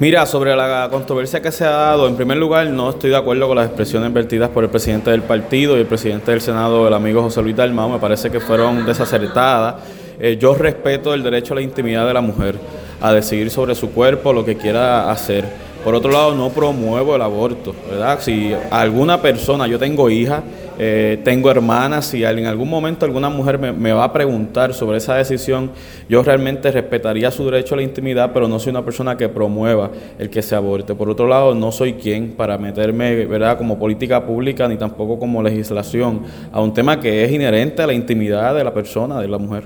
Mira, sobre la controversia que se ha dado, en primer lugar, no estoy de acuerdo con las expresiones vertidas por el presidente del partido y el presidente del Senado, el amigo José Luis Dalmau, me parece que fueron desacertadas. Eh, yo respeto el derecho a la intimidad de la mujer, a decidir sobre su cuerpo, lo que quiera hacer. Por otro lado, no promuevo el aborto, ¿verdad? Si alguna persona, yo tengo hija, eh, tengo hermanas, si en algún momento alguna mujer me, va a preguntar sobre esa decisión, yo realmente respetaría su derecho a la intimidad, pero no soy una persona que promueva el que se aborte. Por otro lado, no soy quien para meterme, ¿verdad?, como política pública ni tampoco como legislación a un tema que es inherente a la intimidad de la persona, de la mujer.